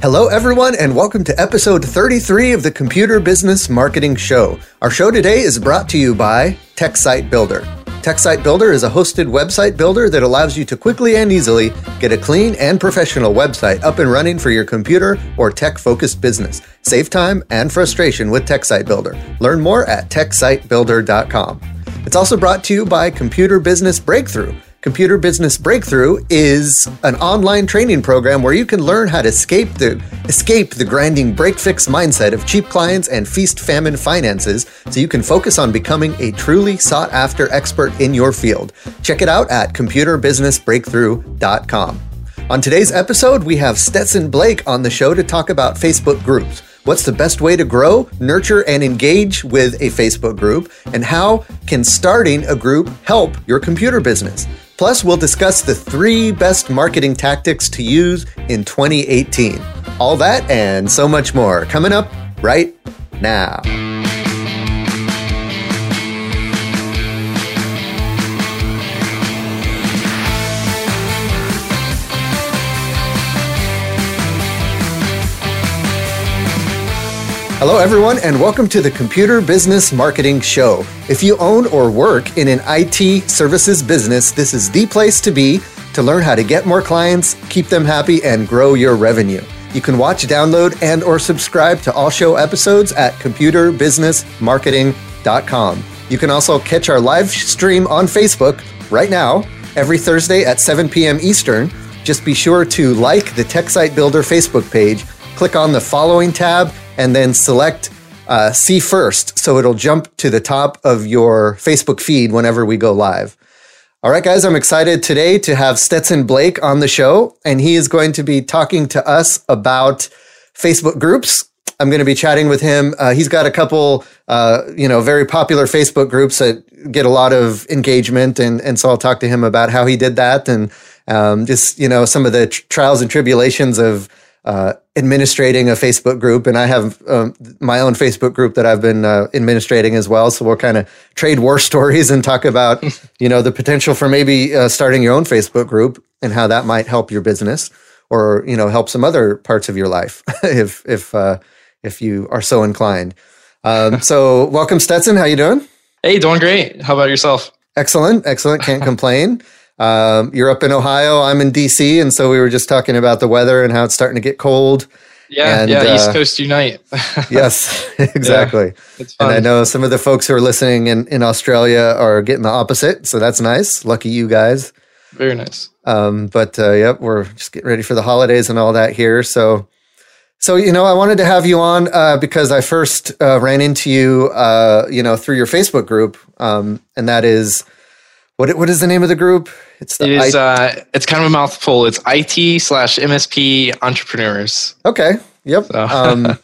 Hello, everyone, and welcome to episode 33 of the Computer Business Marketing Show. Our show today is brought to you by TechSite Builder. TechSite Builder is a hosted website builder that allows you to quickly and easily get a clean and professional website up and running for your computer or tech focused business. Save time and frustration with TechSite Builder. Learn more at techsitebuilder.com. It's also brought to you by Computer Business Breakthrough. Computer Business Breakthrough is an online training program where you can learn how to escape the escape the grinding break fix mindset of cheap clients and feast famine finances so you can focus on becoming a truly sought after expert in your field. Check it out at computerbusinessbreakthrough.com. On today's episode, we have Stetson Blake on the show to talk about Facebook groups. What's the best way to grow, nurture, and engage with a Facebook group? And how can starting a group help your computer business? Plus, we'll discuss the three best marketing tactics to use in 2018. All that and so much more coming up right now. Hello, everyone, and welcome to the Computer Business Marketing Show. If you own or work in an IT services business, this is the place to be to learn how to get more clients, keep them happy, and grow your revenue. You can watch, download, and or subscribe to all show episodes at computerbusinessmarketing.com. You can also catch our live stream on Facebook right now, every Thursday at 7 p.m. Eastern. Just be sure to like the TechSite Builder Facebook page, click on the following tab, and then select uh, see first. So it'll jump to the top of your Facebook feed whenever we go live. All right, guys, I'm excited today to have Stetson Blake on the show, and he is going to be talking to us about Facebook groups. I'm going to be chatting with him. Uh, he's got a couple, uh, you know, very popular Facebook groups that get a lot of engagement, and and so I'll talk to him about how he did that, and um, just you know some of the tr- trials and tribulations of uh, administrating a Facebook group, and I have um, my own Facebook group that I've been uh, administrating as well. So we'll kind of trade war stories and talk about, you know, the potential for maybe uh, starting your own Facebook group and how that might help your business, or you know, help some other parts of your life if if uh, if you are so inclined. Um, so welcome, Stetson. How you doing? Hey, doing great. How about yourself? Excellent, excellent. Can't complain. Um, you're up in Ohio. I'm in DC, and so we were just talking about the weather and how it's starting to get cold. Yeah, and, yeah. Uh, East Coast unite. yes, exactly. Yeah, and I know some of the folks who are listening in in Australia are getting the opposite, so that's nice. Lucky you guys. Very nice. Um, but uh, yep, we're just getting ready for the holidays and all that here. So, so you know, I wanted to have you on uh, because I first uh, ran into you, uh, you know, through your Facebook group, um, and that is what what is the name of the group? It's the it is, I- uh, it's kind of a mouthful. It's IT slash MSP entrepreneurs. Okay. Yep. So. um,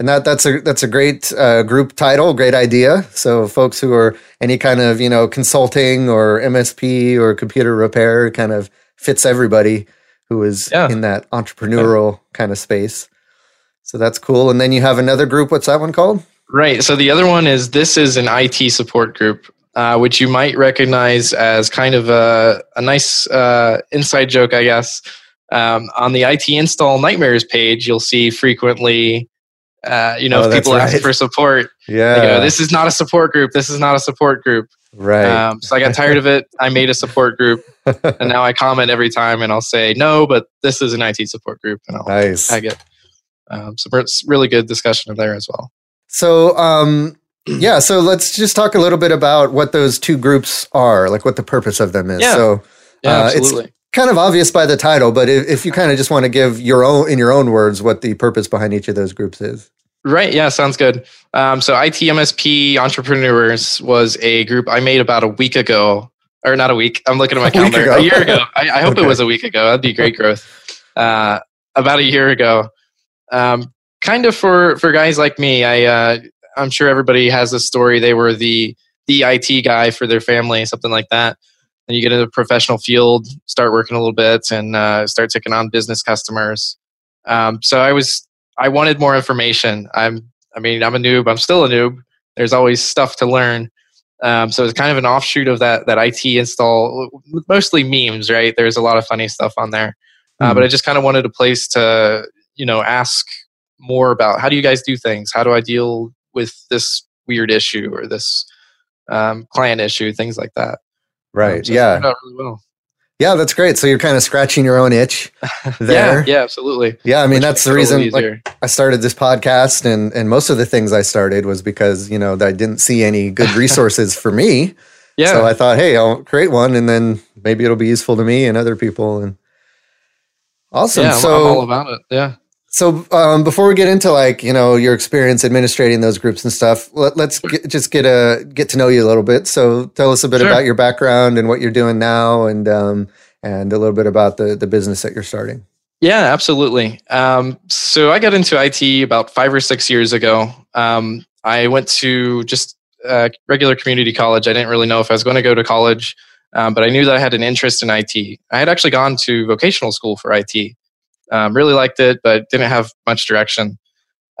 and that that's a that's a great uh, group title, great idea. So folks who are any kind of you know consulting or MSP or computer repair kind of fits everybody who is yeah. in that entrepreneurial yeah. kind of space. So that's cool. And then you have another group. What's that one called? Right. So the other one is this is an IT support group uh, which you might recognize as kind of a, a nice uh, inside joke, I guess. Um, on the IT install nightmares page, you'll see frequently, uh, you know, oh, people right. ask for support. Yeah, go, this is not a support group. This is not a support group. Right. Um, so I got tired of it. I made a support group, and now I comment every time, and I'll say no, but this is an IT support group, and I'll nice. tag it. Um, so it's really good discussion there as well. So, um, yeah, so let's just talk a little bit about what those two groups are, like what the purpose of them is. Yeah. So, yeah, uh, it's kind of obvious by the title, but if, if you kind of just want to give your own, in your own words, what the purpose behind each of those groups is. Right. Yeah. Sounds good. Um, so ITMSP Entrepreneurs was a group I made about a week ago, or not a week. I'm looking at my calendar. A, year ago. I, I hope okay. it was a week ago. That'd be great growth. Uh, about a year ago. Um, kind of for for guys like me. I uh, I'm sure everybody has a story. They were the the IT guy for their family, something like that. And you get into the professional field, start working a little bit, and uh, start taking on business customers. Um, so I was I wanted more information. I'm I mean I'm a noob. I'm still a noob. There's always stuff to learn. Um, so it's kind of an offshoot of that that IT install, mostly memes, right? There's a lot of funny stuff on there, uh, mm-hmm. but I just kind of wanted a place to you know ask more about how do you guys do things? How do I deal with this weird issue or this um, client issue? Things like that. Right. Um, so yeah. Really well. Yeah, that's great. So you're kind of scratching your own itch there. yeah, yeah, absolutely. Yeah, I mean Which that's the reason like, I started this podcast and and most of the things I started was because, you know, I didn't see any good resources for me. Yeah. So I thought, hey, I'll create one and then maybe it'll be useful to me and other people and Awesome. Yeah, so I'm all about it. Yeah. So um, before we get into like you know your experience administrating those groups and stuff, let, us just get a get to know you a little bit. So tell us a bit sure. about your background and what you're doing now, and um, and a little bit about the the business that you're starting. Yeah, absolutely. Um, so I got into IT about five or six years ago. Um, I went to just a regular community college. I didn't really know if I was going to go to college, um, but I knew that I had an interest in IT. I had actually gone to vocational school for IT. Um, really liked it, but didn't have much direction.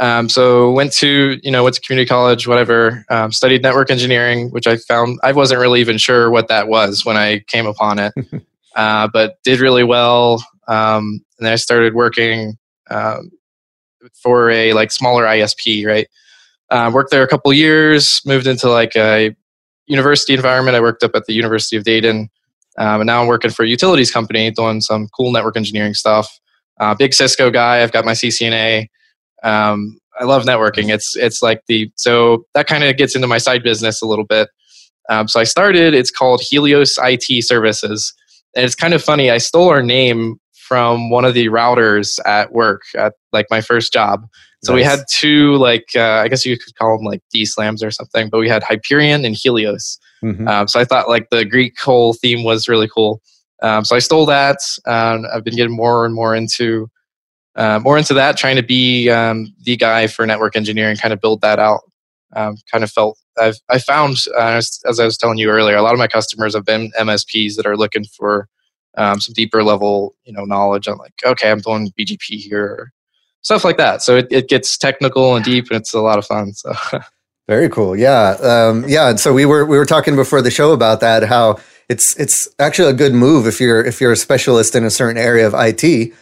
Um, so went to you know went to community college, whatever. Um, studied network engineering, which I found I wasn't really even sure what that was when I came upon it, uh, but did really well. Um, and then I started working um, for a like smaller ISP, right? Uh, worked there a couple years, moved into like a university environment. I worked up at the University of Dayton, um, and now I'm working for a utilities company doing some cool network engineering stuff. Uh, big Cisco guy. I've got my CCNA. Um, I love networking. It's it's like the so that kind of gets into my side business a little bit. Um, so I started. It's called Helios IT Services, and it's kind of funny. I stole our name from one of the routers at work at like my first job. So nice. we had two like uh, I guess you could call them like DSLAMs or something, but we had Hyperion and Helios. Mm-hmm. Um, so I thought like the Greek whole theme was really cool. Um, so I stole that. Um, I've been getting more and more into uh, more into that, trying to be um, the guy for network engineering, kind of build that out. Um, kind of felt I've I found uh, as, I was telling you earlier, a lot of my customers have been MSPs that are looking for um, some deeper level, you know, knowledge on like, okay, I'm doing BGP here, stuff like that. So it, it gets technical and deep, and it's a lot of fun. So. Very cool. Yeah. Um, yeah. And so we were we were talking before the show about that how it's it's actually a good move if you're if you're a specialist in a certain area of IT.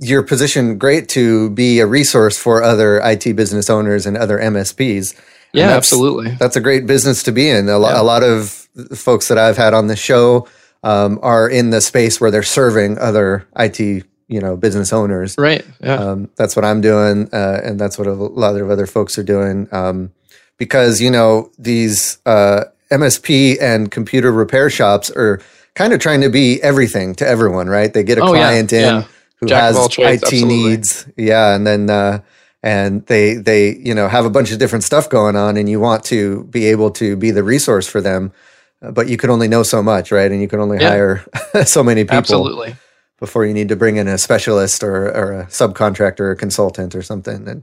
You're positioned great to be a resource for other IT business owners and other MSPs. Yeah, that's, absolutely. That's a great business to be in. A, lo- yeah. a lot of folks that I've had on the show um, are in the space where they're serving other IT you know business owners right yeah. Um, that's what i'm doing uh, and that's what a lot of other folks are doing um, because you know these uh, MSP and computer repair shops are kind of trying to be everything to everyone, right? They get a oh, client yeah, in yeah. who Jack has IT absolutely. needs, yeah, and then uh, and they they you know have a bunch of different stuff going on, and you want to be able to be the resource for them, but you can only know so much, right? And you can only yeah. hire so many people, absolutely, before you need to bring in a specialist or or a subcontractor or a consultant or something, and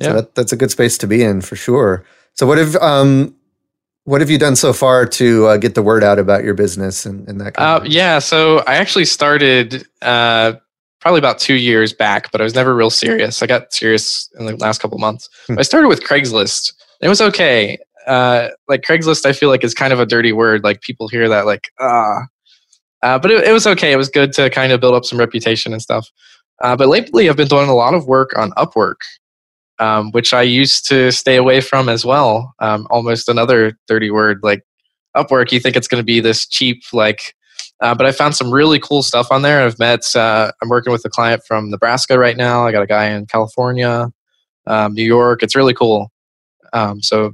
so that, that's a good space to be in for sure. So what have um, what have you done so far to uh, get the word out about your business and, and that? Kind of uh, yeah, so I actually started uh, probably about two years back, but I was never real serious. I got serious in the last couple months. Hmm. I started with Craigslist. It was okay. Uh, like Craigslist, I feel like is kind of a dirty word. Like people hear that, like ah, uh, but it, it, was okay. It was good to kind of build up some reputation and stuff. Uh, but lately, I've been doing a lot of work on Upwork um, which I used to stay away from as well. Um, almost another dirty word like Upwork. You think it's going to be this cheap, like, uh, but I found some really cool stuff on there. I've met. Uh, I'm working with a client from Nebraska right now. I got a guy in California, um, New York. It's really cool. Um, so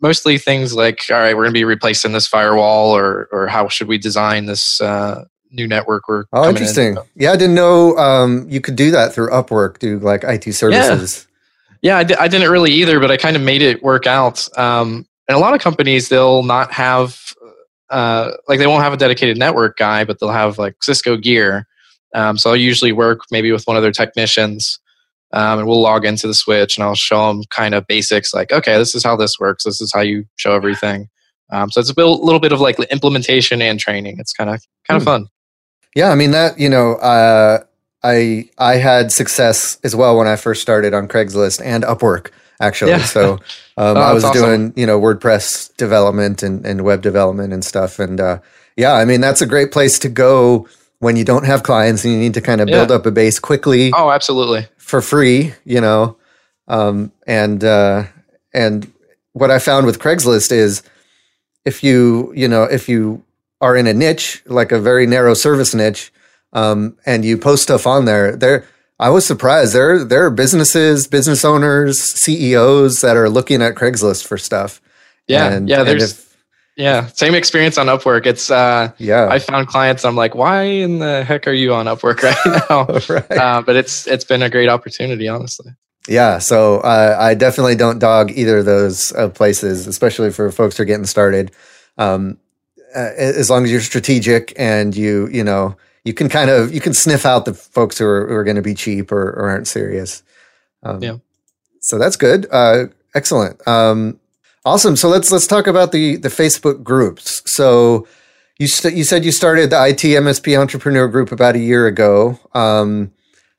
mostly things like, all right, we're going to be replacing this firewall, or or how should we design this uh, new network we're oh interesting in. yeah i didn't know um, you could do that through upwork do like it services yeah, I d- I didn't really either, but I kind of made it work out. Um, and a lot of companies, they'll not have, uh, like, they won't have a dedicated network guy, but they'll have like Cisco gear. Um, so I'll usually work maybe with one of their technicians, um, and we'll log into the switch, and I'll show them kind of basics, like, okay, this is how this works. This is how you show everything. Um, so it's a bit, little bit of like implementation and training. It's kind of kind of hmm. fun. Yeah, I mean that you know, uh, I I had success as well when I first started on Craigslist and Upwork actually. Yeah. So um, oh, I was awesome. doing you know WordPress development and, and web development and stuff. And uh, yeah, I mean that's a great place to go when you don't have clients and you need to kind of build yeah. up a base quickly. Oh, absolutely. for free, you know. Um, and uh, and what I found with Craigslist is if you you know if you are in a niche like a very narrow service niche um, and you post stuff on there, there I was surprised. There there are businesses, business owners, CEOs that are looking at Craigslist for stuff. Yeah, and, yeah. There's if, yeah, same experience on Upwork. It's uh, yeah. I found clients. I'm like, why in the heck are you on Upwork right now? right. Uh, but it's it's been a great opportunity, honestly. Yeah, so uh, I definitely don't dog either of those uh, places, especially for folks who are getting started. Um, uh, as long as you're strategic and you you know you can kind of you can sniff out the folks who are, who are going to be cheap or, or aren't serious. Um, yeah. So that's good. Uh, excellent. Um, awesome. So let's let's talk about the the Facebook groups. So you st- you said you started the IT MSP entrepreneur group about a year ago. Um,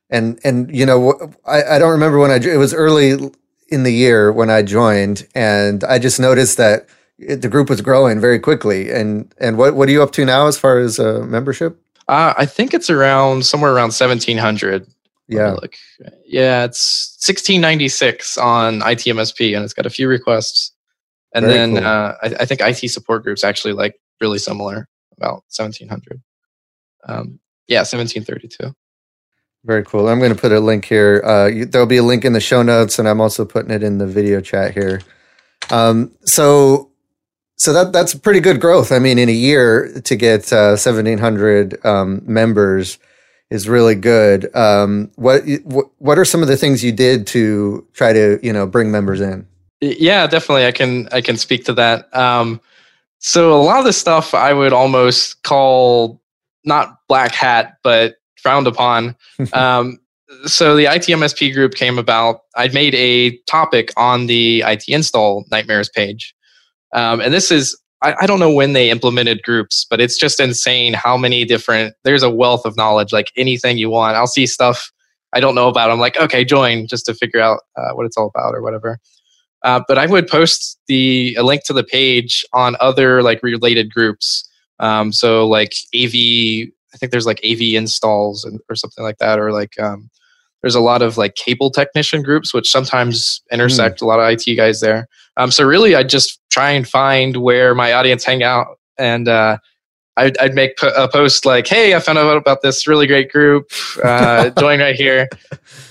and and you know I, I don't remember when I it was early in the year when I joined, and I just noticed that it, the group was growing very quickly. And and what what are you up to now as far as uh, membership? Uh, I think it's around somewhere around seventeen hundred. Yeah, look, yeah, it's sixteen ninety six on ITMSP, and it's got a few requests. And very then cool. uh, I, I, think IT support groups actually like really similar, about seventeen hundred. Um, yeah, seventeen thirty two. Very cool. I'm going to put a link here. Uh, you, there'll be a link in the show notes, and I'm also putting it in the video chat here. Um, so so that that's pretty good growth. I mean, in a year to get uh, 1,700 um, members is really good. Um, what what are some of the things you did to try to you know bring members in? Yeah, definitely. I can I can speak to that. Um, so a lot of the stuff I would almost call not black hat, but frowned upon. um, so the ITMSP group came about. I made a topic on the IT install nightmares page. Um, and this is, I, I, don't know when they implemented groups, but it's just insane how many different, there's a wealth of knowledge, like anything you want. I'll see stuff I don't know about. I'm like, okay, join just to figure out uh, what it's all about or whatever. Uh, but I would post the a link to the page on other like related groups. Um, so like AV, I think there's like AV installs and, or something like that, or like um, there's a lot of like cable technician groups, which sometimes intersect mm. a lot of IT guys there. Um, so really, I just try and find where my audience hang out, and uh, I'd, I'd, make a post like, "Hey, I found out about this really great group. Uh, join right here,"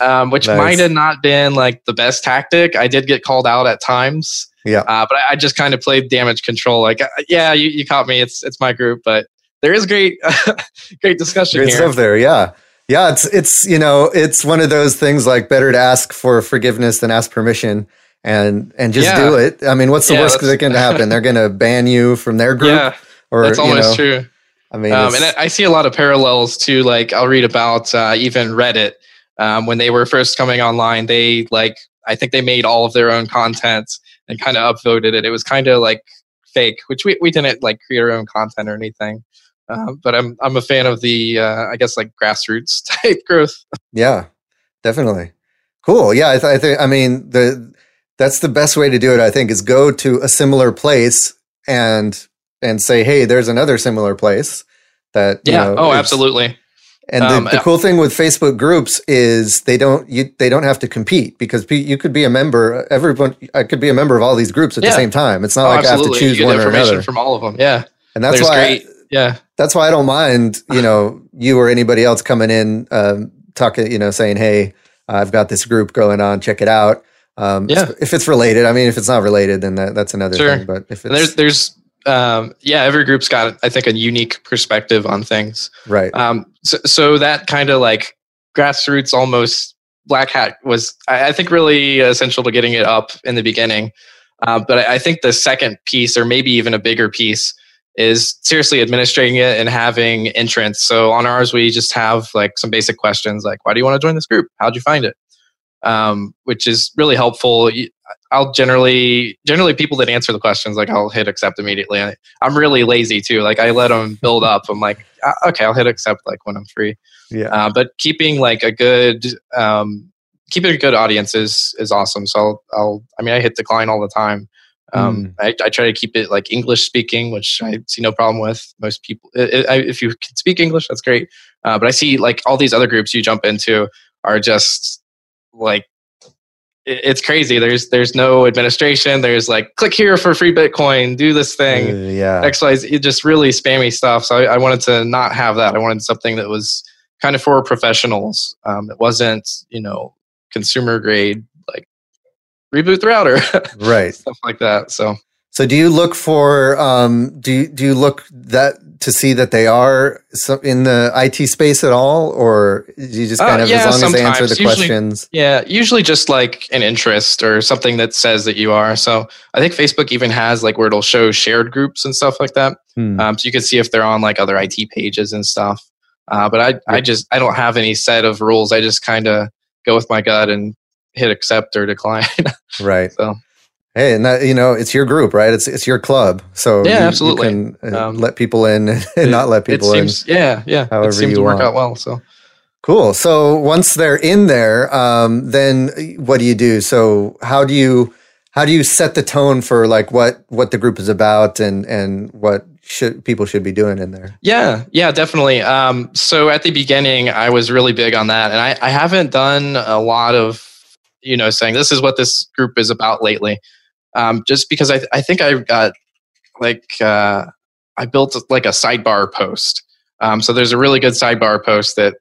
um, which nice. might have not been like the best tactic. I did get called out at times. Yeah, uh, but I, I, just kind of played damage control. Like, uh, yeah, you, you caught me. It's it's my group, but there is great great discussion great here. stuff there. Yeah. Yeah, it's it's you know it's one of those things like better to ask for forgiveness than ask permission, and and just yeah. do it. I mean, what's the yeah, worst that can happen? They're going to ban you from their group. Yeah, or that's almost you know, true. I mean, um, and I see a lot of parallels to like I'll read about uh, even Reddit um, when they were first coming online. They like I think they made all of their own content and kind of upvoted it. It was kind of like fake, which we we didn't like create our own content or anything. Uh, but I'm I'm a fan of the uh, I guess like grassroots type growth. Yeah, definitely. Cool. Yeah, I, th- I think I mean the that's the best way to do it. I think is go to a similar place and and say, hey, there's another similar place that yeah. Know, oh, absolutely. And the, um, the, cool thing with Facebook groups is they don't you they don't have to compete because you could be a member. Everyone I could be a member of all these groups at yeah. the same time. It's not oh, like absolutely. I have to choose one or another. From all of them, yeah. And that's There's why great, yeah that's why I don't mind, you know, you or anybody else coming in, um, talking, you know, saying, "Hey, I've got this group going on. Check it out." Um, yeah. If it's related, I mean, if it's not related, then that, that's another sure. thing. But if it's, there's, there's, um, yeah, every group's got, I think, a unique perspective on things. Right. Um, so, so that kind of like grassroots, almost black hat was, I, I, think, really essential to getting it up in the beginning. Uh, but I, I think the second piece, or maybe even a bigger piece, is seriously administrating it and having entrance. So on ours, we just have like some basic questions like, why do you want to join this group? How'd you find it? Um, which is really helpful. I'll generally, generally people that answer the questions, like I'll hit accept immediately. I, am really lazy too. Like I let them build up. I'm like, ah, okay, I'll hit accept like when I'm free. Yeah. Uh, but keeping like a good, um, keeping a good audience is, is awesome. So I'll, I'll, I mean, I hit decline all the time. Um, mm. I, I, try to keep it like English speaking, which I see no problem with. Most people, if you can speak English, that's great. Uh, but I see like all these other groups you jump into are just like it's crazy. There's there's no administration. There's like click here for free Bitcoin, do this thing. Uh, yeah, X Y Z, just really spammy stuff. So I, I, wanted to not have that. I wanted something that was kind of for professionals. Um, it wasn't you know consumer grade reboot the router, right? Stuff like that. So so do you look for um, do you, do you look that to see that they are in the IT space at all, or do you just kind uh, of yeah, as long as they answer the usually, questions? Yeah, usually just like an interest or something that says that you are. So I think Facebook even has like where it'll show shared groups and stuff like that. Hmm. Um, so you can see if they're on like other IT pages and stuff. Uh, but I I just I don't have any set of rules. I just kind of go with my gut and hit accept or decline. right. So Hey, and that you know, it's your group, right? It's it's your club, so yeah, you, absolutely. You can uh, um, let people in and it, not let people seems, in. Yeah, yeah. However it seems to work want. out well. So cool. So once they're in there, um, then what do you do? So how do you how do you set the tone for like what what the group is about and and what should people should be doing in there? Yeah, yeah, definitely. Um, so at the beginning, I was really big on that, and I, I haven't done a lot of you know saying this is what this group is about lately um, just because I, I think I got like uh, I built like a sidebar post. Um, so there's a really good sidebar post that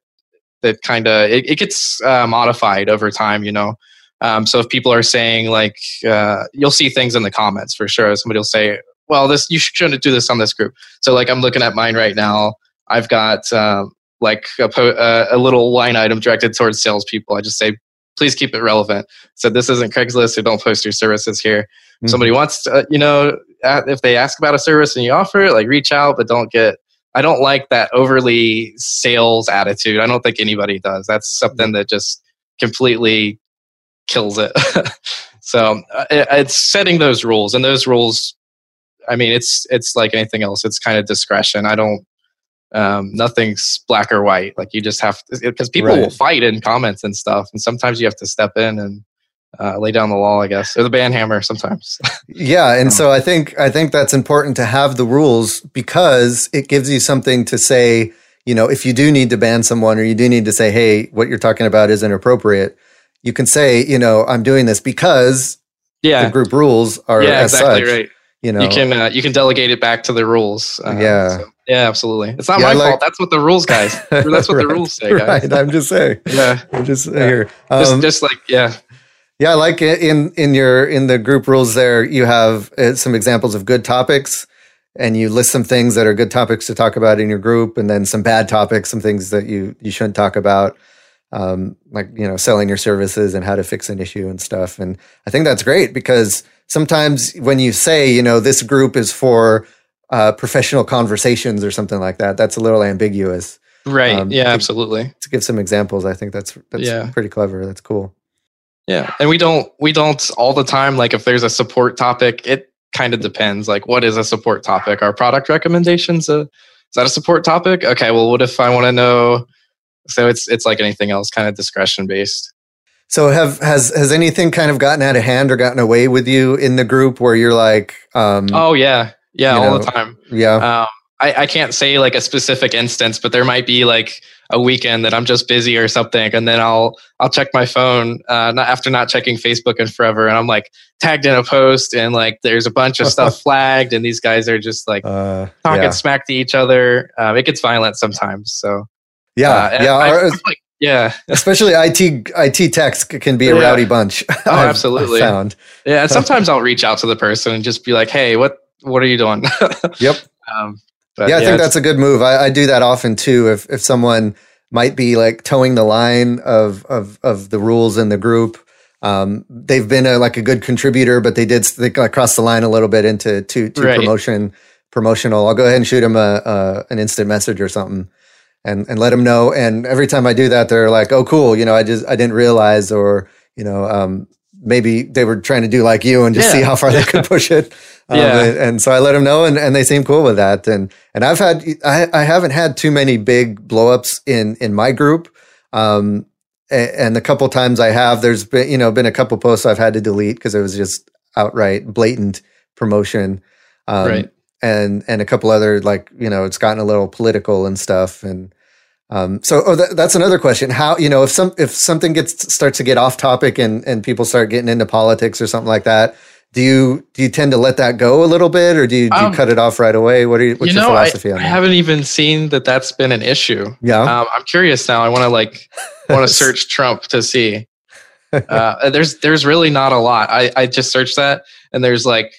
that kind of it, it, gets uh, modified over time, you know. Um, so if people are saying like uh, you'll see things in the comments for sure. Somebody will say, "Well, this you shouldn't do this on this group." So like I'm looking at mine right now. I've got um, like a, po- uh, a little line item directed towards salespeople. I just say, please keep it relevant. So this isn't Craigslist, so don't post your services here. Mm-hmm. Somebody wants to, you know, if they ask about a service and you offer it, like reach out, but don't get. I don't like that overly sales attitude. I don't think anybody does. That's something that just completely kills it. so uh, it's setting those rules, and those rules. I mean, it's it's like anything else. It's kind of discretion. I don't um, nothing's black or white. Like you just have because people right. will fight in comments and stuff, and sometimes you have to step in and uh, lay down the law, I guess, or the ban hammer sometimes. yeah, and um, so I think I think that's important to have the rules because it gives you something to say. You know, if you do need to ban someone, or you do need to say, "Hey, what you're talking about is inappropriate," you can say, "You know, I'm doing this because yeah. the group rules are yeah, as exactly such." Right. You know, you can uh, you can delegate it back to the rules. Uh, yeah. So. Yeah, absolutely. It's not yeah, my like, fault. That's what the rules, guys. That's what right, the rules say, guys. Right. I'm just saying. yeah. I'm just yeah. here. Um, just, just like yeah. Yeah, like in in your in the group rules there, you have uh, some examples of good topics, and you list some things that are good topics to talk about in your group, and then some bad topics, some things that you you shouldn't talk about, um, like you know selling your services and how to fix an issue and stuff. And I think that's great because sometimes when you say you know this group is for uh, professional conversations or something like that. That's a little ambiguous. Right. Um, yeah, to, absolutely. To give some examples, I think that's that's yeah. pretty clever. That's cool. Yeah. And we don't we don't all the time like if there's a support topic, it kind of depends. Like what is a support topic? Our product recommendations uh, is that a support topic? Okay, well what if I want to know so it's it's like anything else, kind of discretion based. So have has has anything kind of gotten out of hand or gotten away with you in the group where you're like um Oh yeah. Yeah, all know, the time. Yeah. Um, I, I can't say like a specific instance, but there might be like a weekend that I'm just busy or something, and then I'll I'll check my phone uh, not after not checking Facebook in forever, and I'm like tagged in a post, and like there's a bunch of stuff flagged, and these guys are just like uh, talking yeah. smack to each other. Um, it gets violent sometimes. So yeah, uh, yeah. I, our, like, yeah, especially IT IT techs can be a yeah. rowdy bunch. Oh, absolutely. I've found. Yeah, and sometimes I'll reach out to the person and just be like, "Hey, what what are you doing? yep. Um, but, yeah, I yeah, think that's a good move. I, I, do that often too. If if someone might be like toeing the line of of of the rules in the group, um, they've been a, like a good contributor, but they did they cross the line a little bit into to, to right. promotion promotional. I'll go ahead and shoot them a, a an instant message or something. And, and let them know. And every time I do that, they're like, "Oh, cool! You know, I just I didn't realize, or you know, um, maybe they were trying to do like you and just yeah. see how far they could push it. Um, yeah. And, and, so I let them know and, and they seem cool with that. And, and I've had, I, I haven't had too many big blowups in, in my group. Um, and the couple times I have, there's been, you know, been a couple posts I've had to delete because it was just outright blatant promotion. Um, right. And, and a couple other like, you know, it's gotten a little political and stuff. And, Um, so oh, that, that's another question. How you know if some if something gets starts to get off topic and and people start getting into politics or something like that, do you do you tend to let that go a little bit, or do you, do you um, cut it off right away? What are you, what's you know, your philosophy I, on that? I haven't even seen that that's been an issue. Yeah, um, I'm curious now. I want to like want to search Trump to see. Uh, there's there's really not a lot. I I just searched that, and there's like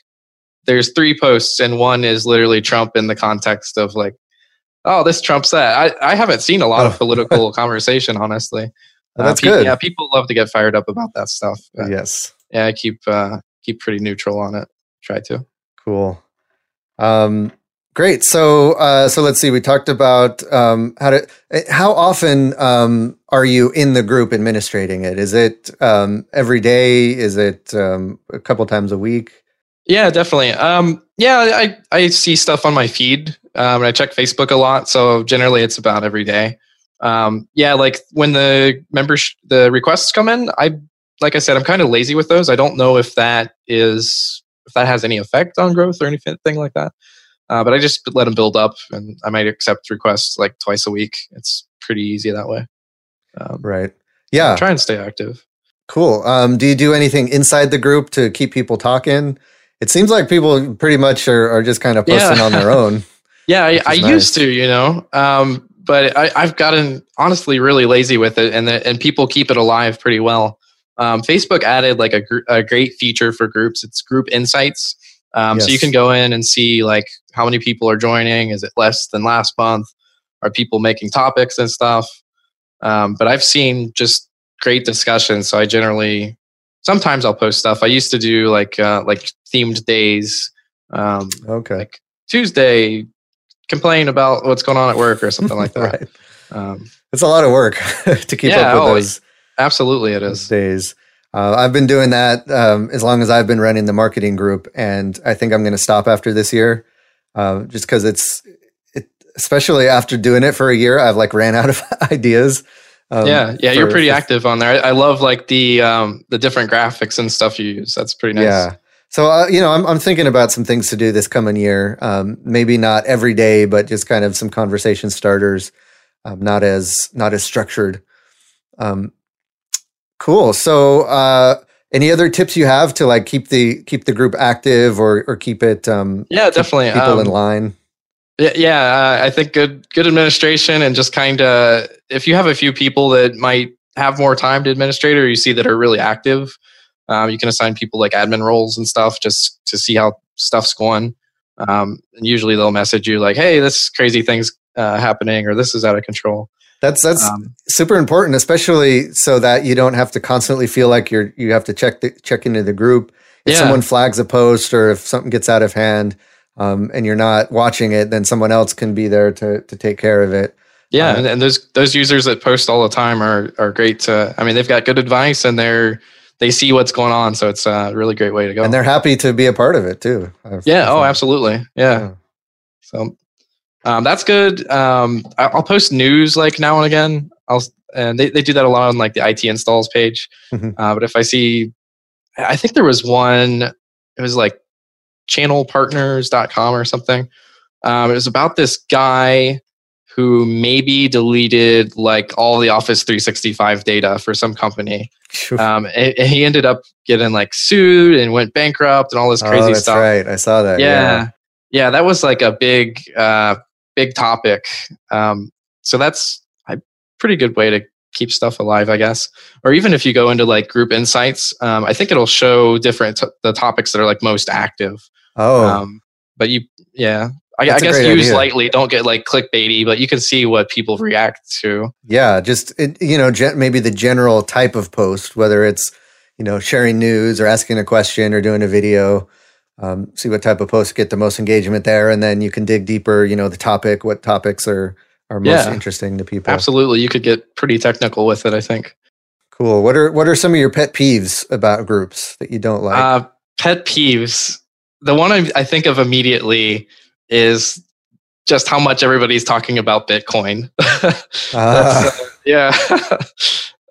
there's three posts, and one is literally Trump in the context of like oh, this trumps that. I, I haven't seen a lot of oh. political conversation, honestly. That's uh, pe- good. Yeah, people love to get fired up about that stuff. yes. Yeah, I keep uh, keep pretty neutral on it. Try to. Cool. Um, great. So uh, so let's see. We talked about um, how to. Eh, how often um, are you in the group administrating it? Is it um, every day? Is it um, a couple times a week? Yeah, definitely. Um, yeah, I, I see stuff on my feed um, and I check Facebook a lot. So generally it's about every day. Um, yeah, like when the members, the requests come in, I, like I said, I'm kind of lazy with those. I don't know if that is, if that has any effect on growth or anything like that. Uh, but I just let them build up and I might accept requests like twice a week. It's pretty easy that way. Um, right. Yeah. Try and stay active. Cool. Um, do you do anything inside the group to keep people talking? It seems like people pretty much are, are just kind of posting yeah. on their own. yeah, I, I nice. used to, you know, um, but I, have gotten honestly really lazy with it, and the, and people keep it alive pretty well. Um, Facebook added like a, gr- a great feature for groups. It's group insights. Um, yes. So you can go in and see like how many people are joining. Is it less than last month? Are people making topics and stuff? Um, but I've seen just great discussions. So I generally sometimes I'll post stuff. I used to do like uh, like themed days. Um, okay. Like Tuesday, complain about what's going on at work or something like that. right. Um, it's a lot of work to keep yeah, up with always. those. Absolutely, it is days. Uh, I've been doing that um, as long as I've been running the marketing group, and I think I'm going to stop after this year, uh, just because it's, it, especially after doing it for a year, I've like ran out of ideas. Um, yeah, yeah, for, you're pretty active on there. I, I, love like the um, the different graphics and stuff you use. That's pretty nice. Yeah. So uh, you know, I'm I'm thinking about some things to do this coming year. Um, maybe not every day, but just kind of some conversation starters. Um, not as not as structured. Um, cool. So, uh, any other tips you have to like keep the keep the group active or or keep it? Um, yeah, definitely. People in um, line. Yeah, yeah. Uh, I think good good administration and just kind of if you have a few people that might have more time to administrate or you see that are really active, um, you can assign people like admin roles and stuff just to see how stuff's going. Um, and usually they'll message you like, "Hey, this crazy thing's uh, happening," or "This is out of control." That's that's um, super important, especially so that you don't have to constantly feel like you're you have to check the, check into the group if yeah. someone flags a post or if something gets out of hand um, and you're not watching it, then someone else can be there to to take care of it. Yeah, uh, and those those users that post all the time are are great. To, I mean, they've got good advice and they're they see what's going on, so it's a really great way to go. And they're happy to be a part of it too. Yeah. Oh, absolutely. Yeah. yeah. So um, that's good. Um, I'll post news like now and again. I'll and they, they do that a lot on like the IT installs page. Mm-hmm. Uh, but if I see, I think there was one. It was like channelpartners.com or something. Um, it was about this guy who maybe deleted like all the Office 365 data for some company. Um, and, and, he ended up getting like sued and went bankrupt and all this crazy oh, that's stuff. Right, I saw that. Yeah, yeah, yeah that was like a big, uh, big topic. Um, so that's a pretty good way to keep stuff alive, I guess. Or even if you go into like group insights, um, I think it'll show different t- the topics that are like most active. Oh. Um, but you, yeah, I, I guess use idea. lightly. Don't get like clickbaity, but you can see what people react to. Yeah, just it, you know, maybe the general type of post, whether it's you know sharing news or asking a question or doing a video. Um, see what type of posts get the most engagement there, and then you can dig deeper. You know, the topic, what topics are are most yeah, interesting to people. Absolutely, you could get pretty technical with it. I think. Cool. What are what are some of your pet peeves about groups that you don't like? Uh, pet peeves the one I, I think of immediately is just how much everybody's talking about Bitcoin. uh. uh, yeah.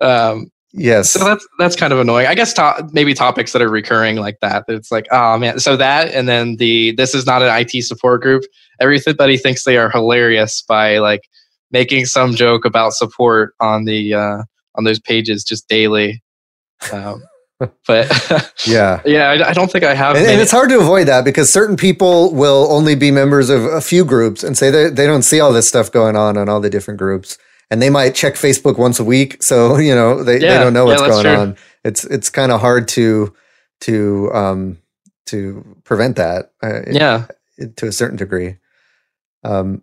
um, yes. So that's that's kind of annoying. I guess to- maybe topics that are recurring like that. It's like, oh man. So that, and then the this is not an IT support group. Everybody thinks they are hilarious by like making some joke about support on the uh, on those pages just daily. Um, but yeah, yeah, I, I, don't think I have. And, and, it's hard to avoid that because certain people will only be members of a few groups and say they they don't see all this stuff going on on all the different groups, and they might check Facebook once a week, so you know they, yeah, they don't know what's yeah, going true. on. It's it's kind of hard to to um to prevent that. Uh, yeah, to a certain degree. Um,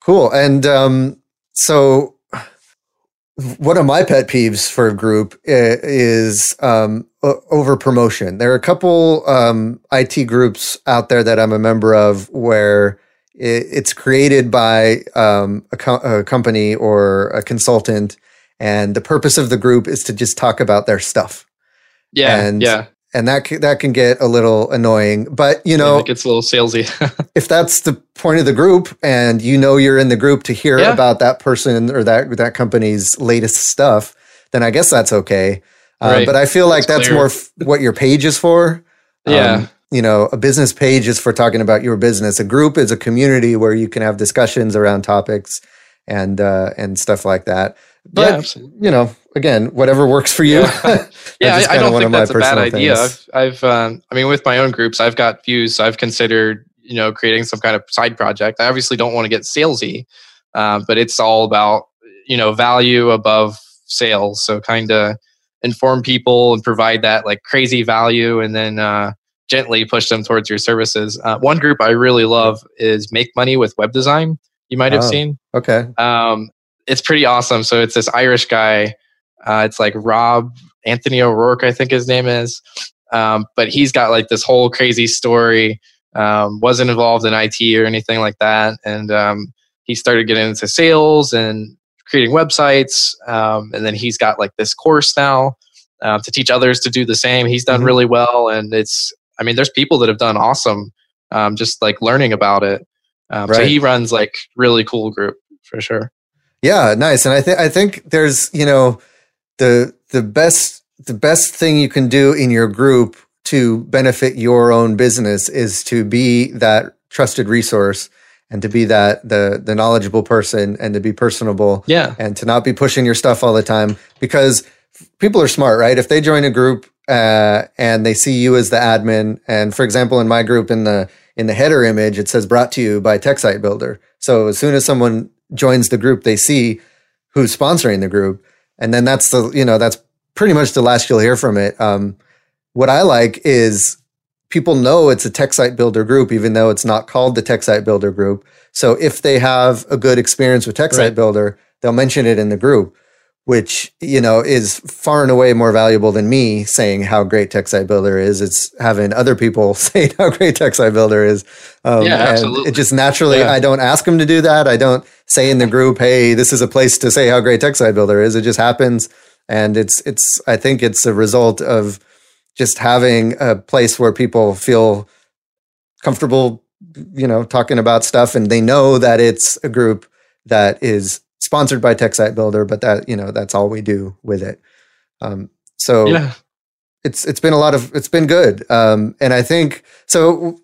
cool, and um, so one of my pet peeves for a group is um, over promotion. There are a couple um, IT groups out there that I'm a member of where it's created by um, a, co- a, company or a consultant, and the purpose of the group is to just talk about their stuff. Yeah, and yeah and that that can get a little annoying. But you know, yeah, it gets a little salesy. if that's the point of the group, and you know you're in the group to hear yeah. about that person or that that company's latest stuff, then I guess that's okay. Uh, right. But I feel like that's, that's more f- what your page is for. Yeah. Um, you know, a business page is for talking about your business. A group is a community where you can have discussions around topics and uh, and stuff like that. But yeah, you know, again, whatever works for you. Yeah, yeah I, I, don't think that's a bad idea. Things. I've, I've um, I mean, with my own groups, I've got views. I've considered, you know, creating some kind of side project. I obviously don't want to get salesy, uh, but it's all about, you know, value above sales. So kind of inform people and provide that like crazy value, and then uh, gently push them towards your services. Uh, one group I really love is Make Money with Web Design. You might have oh, seen. Okay. Um, it's pretty awesome. So it's this Irish guy. Uh, it's like Rob Anthony O'Rourke, I think his name is. Um, but he's got like this whole crazy story. Um, wasn't involved in IT or anything like that, and um, he started getting into sales and creating websites. Um, and then he's got like this course now uh, to teach others to do the same. He's done mm-hmm. really well, and it's. I mean, there's people that have done awesome, um, just like learning about it. Um, right. So he runs like really cool group for sure. Yeah, nice. And I think I think there's you know the the best the best thing you can do in your group to benefit your own business is to be that trusted resource and to be that the the knowledgeable person and to be personable yeah. and to not be pushing your stuff all the time because people are smart right? If they join a group uh, and they see you as the admin and for example in my group in the in the header image it says brought to you by tech site builder. So as soon as someone joins the group, they see who's sponsoring the group, and then that's the you know that's pretty much the last you'll hear from it. Um, what I like is people know it's a tech site builder group, even though it's not called the tech site builder group. So if they have a good experience with tech site builder, they'll mention it in the group which you know is far and away more valuable than me saying how great TechSite Builder is. It's having other people say how great TechSite Builder is. Um, yeah, absolutely. It just naturally, yeah. I don't ask them to do that. I don't say in the group, "Hey, this is a place to say how great TechSite Builder is." It just happens, and it's it's. I think it's a result of just having a place where people feel comfortable, you know, talking about stuff, and they know that it's a group that is sponsored by TechSite Builder, but that you know that's all we do with it. Um, so yeah. it's it's been a lot of it's been good, um, and I think so.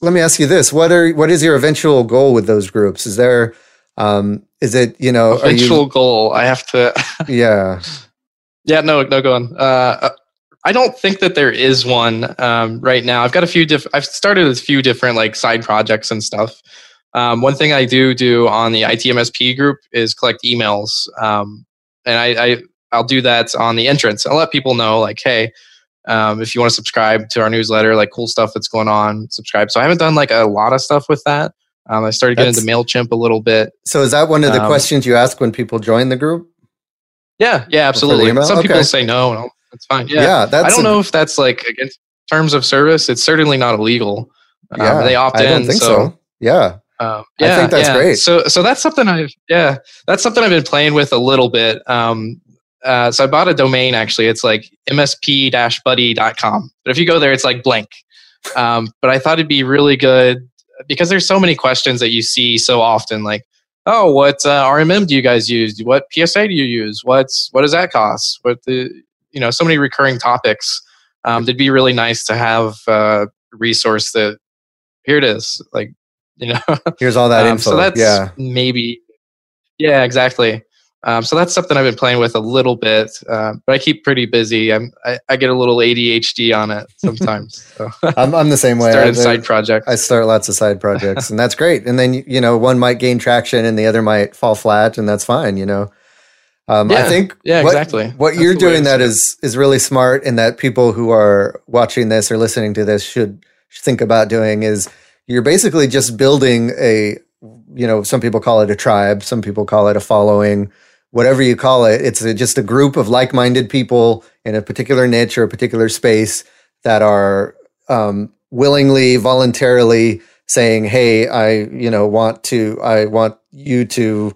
Let me ask you this: what are what is your eventual goal with those groups? Is there um, is it you know eventual you, goal? I have to. yeah. Yeah. No. No. Go on. Uh, I don't think that there is one um, right now. I've got a few different. I've started a few different like side projects and stuff. Um, one thing I do do on the ITMSP group is collect emails, um, and I, I I'll do that on the entrance. I'll let people know like, hey, um, if you want to subscribe to our newsletter, like cool stuff that's going on, subscribe. So I haven't done like a lot of stuff with that. Um, I started getting into Mailchimp a little bit. So is that one of the um, questions you ask when people join the group? Yeah, yeah, absolutely. Some okay. people say no, no, that's fine. Yeah, yeah that's I don't a, know if that's like against terms of service. It's certainly not illegal. Um, yeah, they opt in. I don't think so. so. Yeah. Um, yeah, I think that's yeah. great. So, so that's something I've yeah, that's something I've been playing with a little bit. Um, uh, so I bought a domain actually. It's like msp-buddy.com. But if you go there, it's like blank. Um, but I thought it'd be really good because there's so many questions that you see so often, like, oh, what uh, RMM do you guys use? What PSA do you use? What's what does that cost? What the you know, so many recurring topics. Um, it'd be really nice to have uh, a resource that here it is, like you know here's all that um, info so that's yeah maybe Yeah, exactly. Um, so that's something I've been playing with a little bit, uh, but I keep pretty busy. I'm, I, I, get a little ADHD on it sometimes. So. I'm, I'm the same way. Started side projects. I start lots of side projects, and that's great. And then you know, one might gain traction, and the other might fall flat, and that's fine. You know, um, yeah, I think yeah, what, exactly. What that's you're doing that is is really smart, and that people who are watching this or listening to this should think about doing is you're basically just building a you know some people call it a tribe, some people call it a following whatever you call it. It's a, just a group of like minded people in a particular niche or a particular space that are um, willingly, voluntarily saying, "Hey, I you know want to, I want you to,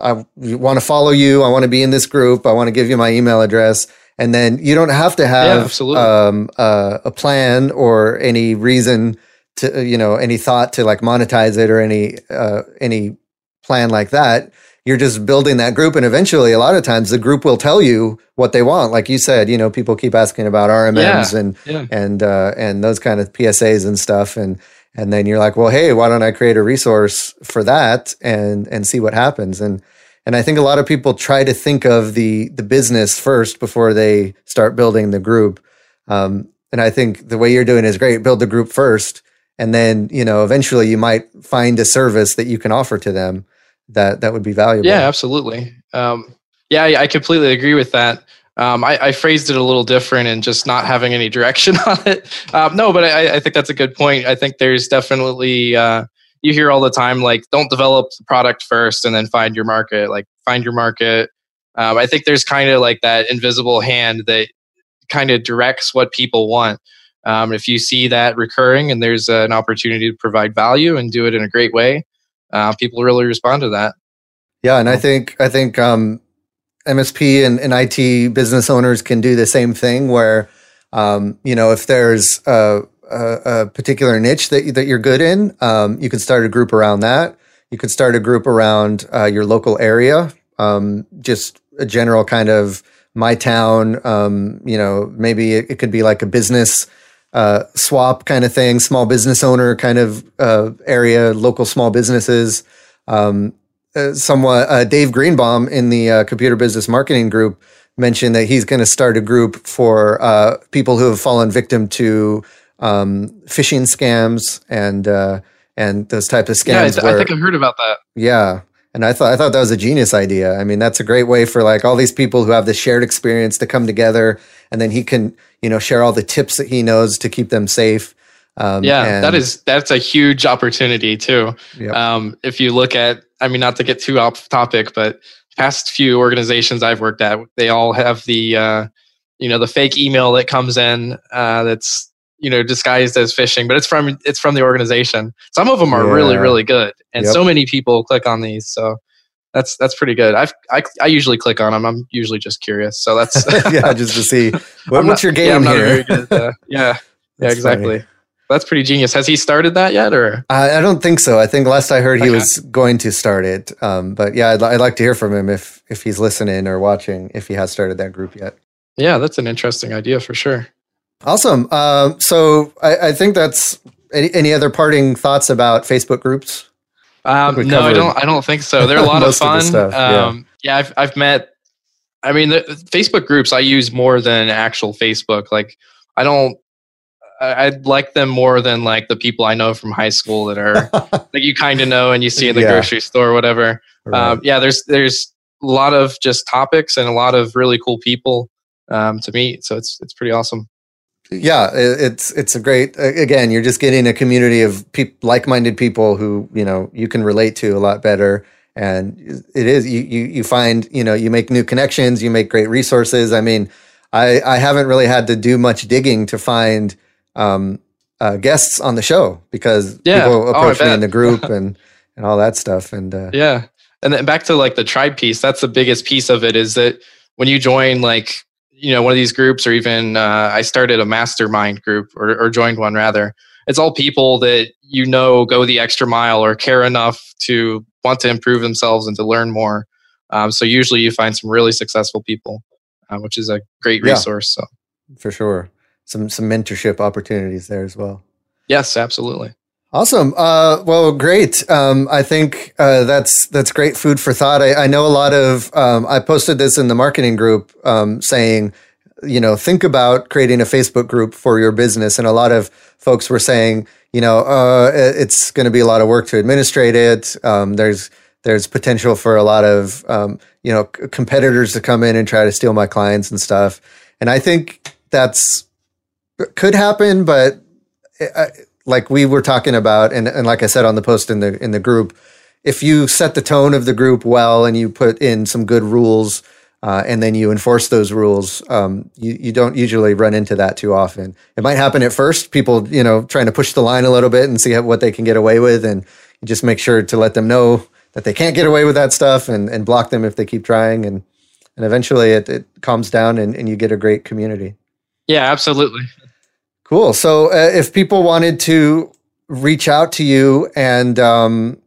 I want to follow you. I want to be in this group. I want to give you my email address." And then you don't have to have yeah, um, uh, a plan or any reason to, you know, any thought to like monetize it or any uh, any plan like that you're just building that group and eventually a lot of times the group will tell you what they want. Like you said you know people keep asking about rmms yeah, and yeah. and uh, and those kind of psas and stuff and and then you're like well hey why don't i create a resource for that and and see what happens? And and i think a lot of people try to think of the the business first before they start building the group. Um, and i think the way you're doing is great. Build the group first and then you know eventually you might find a service that you can offer to them that that would be valuable. Yeah, absolutely. Um, yeah, I, I, completely agree with that. Um, I, I, phrased it a little different and just not having any direction on it. Um, no, but I, I, think that's a good point. I think there's definitely uh, you hear all the time like don't develop the product first and then find your market. Like find your market. Um, I think there's kind of like that invisible hand that kind of directs what people want. Um, if you see that recurring and there's an opportunity to provide value and do it in a great way, uh, people really respond to that. Yeah, and I think I think um, MSP and, and, IT business owners can do the same thing. Where um, you know if there's a, a, a, particular niche that that you're good in, um, you can start a group around that. You could start a group around uh, your local area, um, just a general kind of my town. Um, you know, maybe it, it could be like a business uh, swap kind of thing, small business owner kind of uh, area, local small businesses. Um, uh, somewhat, uh, Dave Greenbaum in the uh, computer business marketing group mentioned that he's going to start a group for uh, people who have fallen victim to um, phishing scams and and those type of scams. Yeah, I, th- where, I think I've heard about that. Yeah, and I thought I thought that was a genius idea. I mean, that's a great way for like all these people who have this shared experience to come together, and then he can you know share all the tips that he knows to keep them safe. Um, yeah, and, that is that's a huge opportunity too. Yep. Um, if you look at, I mean, not to get too off topic, but past few organizations I've worked at, they all have the uh, you know the fake email that comes in uh, that's you know disguised as phishing but it's from it's from the organization some of them are yeah. really really good and yep. so many people click on these so that's that's pretty good. I've, i i usually click on them i'm usually just curious. So that's yeah just to see. What, what's not, your game yeah, here? good, uh, yeah. Yeah exactly. Funny. that's pretty genius. Has he started that yet or? I, I don't think so. I think last i heard okay. he was going to start it um, but yeah I'd, I'd like to hear from him if if he's listening or watching if he has started that group yet. Yeah that's an interesting idea for sure. Awesome. Uh, so I, I, think that's any, any, other parting thoughts about Facebook groups? Um, no, I don't. I don't think so. They're a lot of fun. Of um, yeah. yeah, I've I've met. I mean, the Facebook groups I use more than actual Facebook. Like, I don't. I, I like them more than like the people I know from high school that are like you kind of know and you see in the yeah. grocery store or whatever. Right. Um, yeah, there's there's a lot of just topics and a lot of really cool people um, to meet. So it's it's pretty awesome yeah it's it's a great again you're just getting a community of peop, like-minded people who you know you can relate to a lot better. And it is you, you you find you know you make new connections you make great resources. I mean i i haven't really had to do much digging to find um, uh, guests on the show because yeah. people oh, approach oh, me in the group and and all that stuff. And uh, yeah. And then back to like the tribe piece that's the biggest piece of it is that when you join like you know one of these groups or even uh, i started a mastermind group or, or joined one rather. It's all people that you know go the extra mile or care enough to want to improve themselves and to learn more. Um, so usually you find some really successful people uh, which is a great resource yeah, so. For sure. Some some mentorship opportunities there as well. Yes absolutely Awesome. Uh, well, great. Um, I think uh, that's that's great food for thought. I, I know a lot of. Um, I posted this in the marketing group um, saying, you know, think about creating a Facebook group for your business, and a lot of folks were saying, you know, uh, it's going to be a lot of work to administrate it. Um, there's there's potential for a lot of um, you know competitors to come in and try to steal my clients and stuff. And I think that's could happen, but. I, like we were talking about, and, and like I said on the post in the in the group, if you set the tone of the group well and you put in some good rules, uh, and then you enforce those rules, um, you, you don't usually run into that too often. It might happen at first, people, you know, trying to push the line a little bit and see how, what they can get away with. And just make sure to let them know that they can't get away with that stuff and, and block them if they keep trying. And, and eventually it, it calms down and, and you get a great community. Yeah, absolutely. Cool. So uh, if people wanted to reach out to you and, um,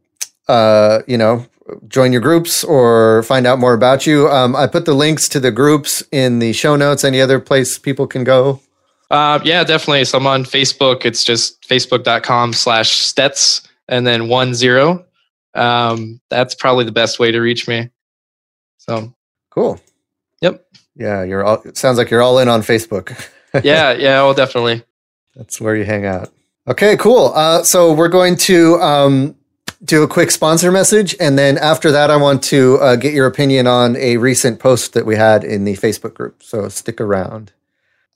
uh, you know, join your groups or find out more about you, um, I put the links to the groups in the show notes. Any other place people can go? Uh, yeah, definitely. So I'm on Facebook. It's just facebook.com slash stets and then one zero. Um, that's probably the best way to reach me. So cool. Yep. Yeah, you're all. It sounds like you're all in on Facebook. yeah, yeah, well, definitely. That's where you hang out. Okay, cool. Uh, so we're going to um, do a quick sponsor message, and then after that, I want to uh, get your opinion on a recent post that we had in the Facebook group. So stick around.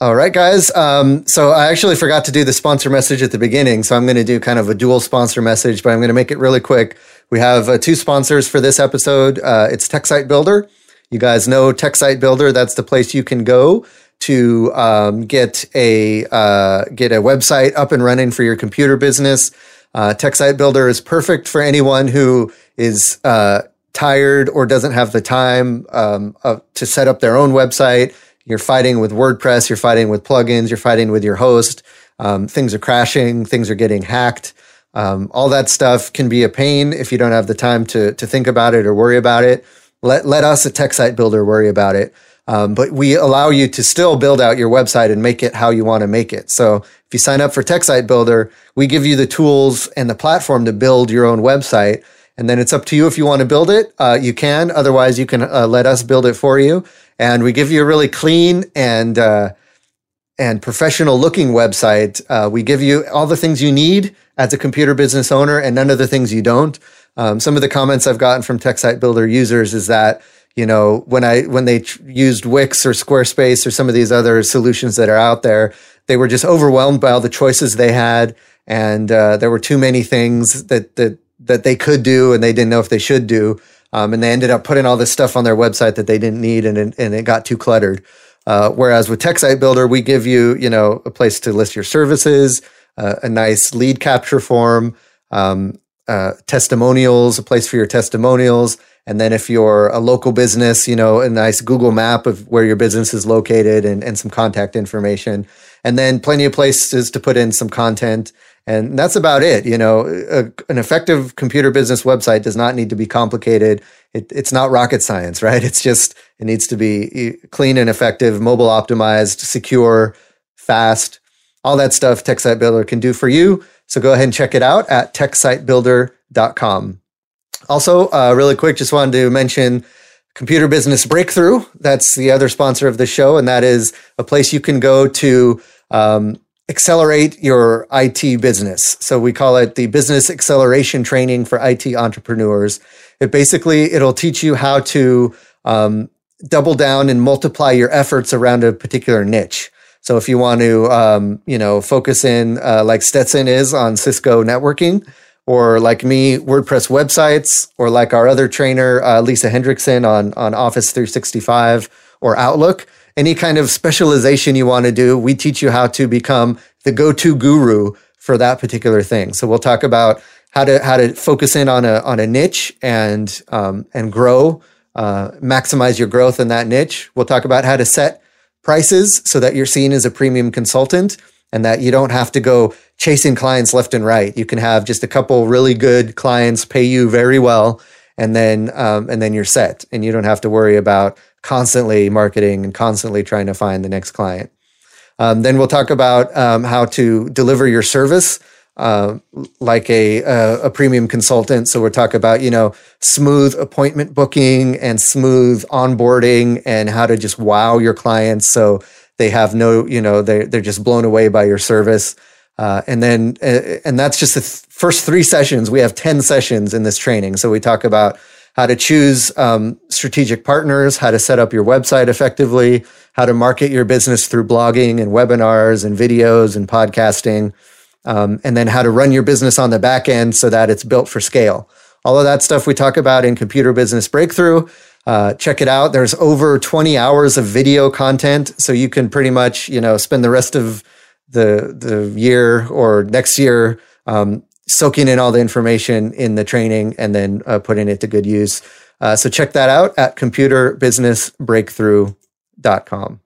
All right, guys. Um, so I actually forgot to do the sponsor message at the beginning, so I'm going to do kind of a dual sponsor message, but I'm going to make it really quick. We have uh, two sponsors for this episode. Uh, it's TechSite Builder. You guys know TechSite Builder. That's the place you can go to um, get a uh, get a website up and running for your computer business. Uh, TechSite Builder is perfect for anyone who is uh, tired or doesn't have the time um, to set up their own website. You're fighting with WordPress. You're fighting with plugins. You're fighting with your host. Um, things are crashing. Things are getting hacked. Um, all that stuff can be a pain if you don't have the time to to think about it or worry about it. Let let us at TechSite Builder worry about it. Um, but we allow you to still build out your website and make it how you want to make it. So if you sign up for TechSite Builder, we give you the tools and the platform to build your own website. And then it's up to you if you want to build it. Uh, you can. Otherwise, you can uh, let us build it for you. And we give you a really clean and uh, and professional looking website. Uh, we give you all the things you need as a computer business owner, and none of the things you don't. Um, some of the comments I've gotten from TechSite Builder users is that you know when i when they tr- used wix or squarespace or some of these other solutions that are out there they were just overwhelmed by all the choices they had. And uh, there were too many things that that that they could do and they didn't know if they should do. Um, and they ended up putting all this stuff on their website that they didn't need and it, and it got too cluttered. Uh, whereas with TechSite Builder, we give you, you know, a place to list your services, uh, a nice lead capture form, um, uh, testimonials, a place for your testimonials, and then if you're a local business, you know, a nice Google map of where your business is located and, and some contact information. And then plenty of places to put in some content. And that's about it. You know, a, an effective computer business website does not need to be complicated. It, it's not rocket science, right? It's just, it needs to be clean and effective, mobile optimized, secure, fast, all that stuff TechSite Builder can do for you. So go ahead and check it out at techsitebuilder.com. Also, uh, really quick, just wanted to mention Computer Business Breakthrough. That's the other sponsor of the show, and that is a place you can go to um, accelerate your IT business. So we call it the Business Acceleration Training for IT Entrepreneurs. It basically it'll teach you how to um, double down and multiply your efforts around a particular niche. So if you want to, um, you know, focus in uh, like Stetson is on Cisco networking, or like me, WordPress websites, or like our other trainer, uh, Lisa Hendrickson on, on Office 365 or Outlook. Any kind of specialization you want to do, we teach you how to become the go-to guru for that particular thing. So we'll talk about how to how to focus in on a on a niche and um, and grow, uh, maximize your growth in that niche. We'll talk about how to set prices so that you're seen as a premium consultant and that you don't have to go chasing clients left and right. You can have just a couple really good clients pay you very well, and then um, and then you're set, and you don't have to worry about constantly marketing and constantly trying to find the next client. Um, then we'll talk about um, how to deliver your service uh, like a, a, a premium consultant. So we're talking about you know smooth appointment booking and smooth onboarding and how to just wow your clients so they have no you know they they're just blown away by your service. Uh, and then uh, and that's just the th- first three sessions. We have ten sessions in this training. So we talk about how to choose um, strategic partners, how to set up your website effectively, how to market your business through blogging and webinars and videos and podcasting um, and then how to run your business on the back end so that it's built for scale. All of that stuff we talk about in Computer Business Breakthrough. Uh, check it out. There's over 20 hours of video content, so you can pretty much you know spend the rest of the the year or next year um, soaking in all the information in the training and then uh, putting it to good use. Uh, so check that out at computerbusinessbreakthrough.com.